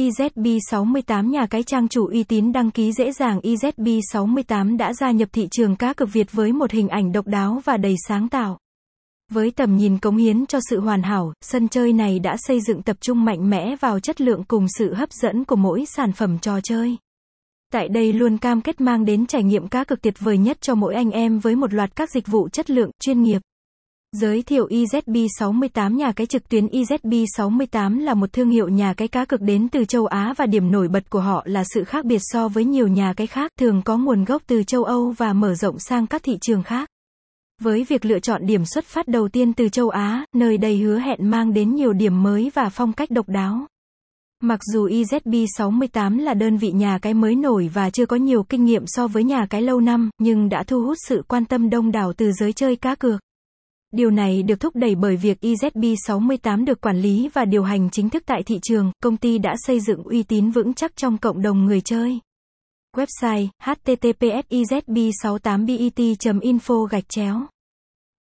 IZB 68 nhà cái trang chủ uy tín đăng ký dễ dàng IZB 68 đã gia nhập thị trường cá cược Việt với một hình ảnh độc đáo và đầy sáng tạo. Với tầm nhìn cống hiến cho sự hoàn hảo, sân chơi này đã xây dựng tập trung mạnh mẽ vào chất lượng cùng sự hấp dẫn của mỗi sản phẩm trò chơi. Tại đây luôn cam kết mang đến trải nghiệm cá cược tuyệt vời nhất cho mỗi anh em với một loạt các dịch vụ chất lượng, chuyên nghiệp. Giới thiệu EZB68 Nhà cái trực tuyến EZB68 là một thương hiệu nhà cái cá cược đến từ châu Á và điểm nổi bật của họ là sự khác biệt so với nhiều nhà cái khác thường có nguồn gốc từ châu Âu và mở rộng sang các thị trường khác. Với việc lựa chọn điểm xuất phát đầu tiên từ châu Á, nơi đây hứa hẹn mang đến nhiều điểm mới và phong cách độc đáo. Mặc dù EZB68 là đơn vị nhà cái mới nổi và chưa có nhiều kinh nghiệm so với nhà cái lâu năm, nhưng đã thu hút sự quan tâm đông đảo từ giới chơi cá cược. Điều này được thúc đẩy bởi việc IZB68 được quản lý và điều hành chính thức tại thị trường, công ty đã xây dựng uy tín vững chắc trong cộng đồng người chơi. Website https e izb68bet info gạch chéo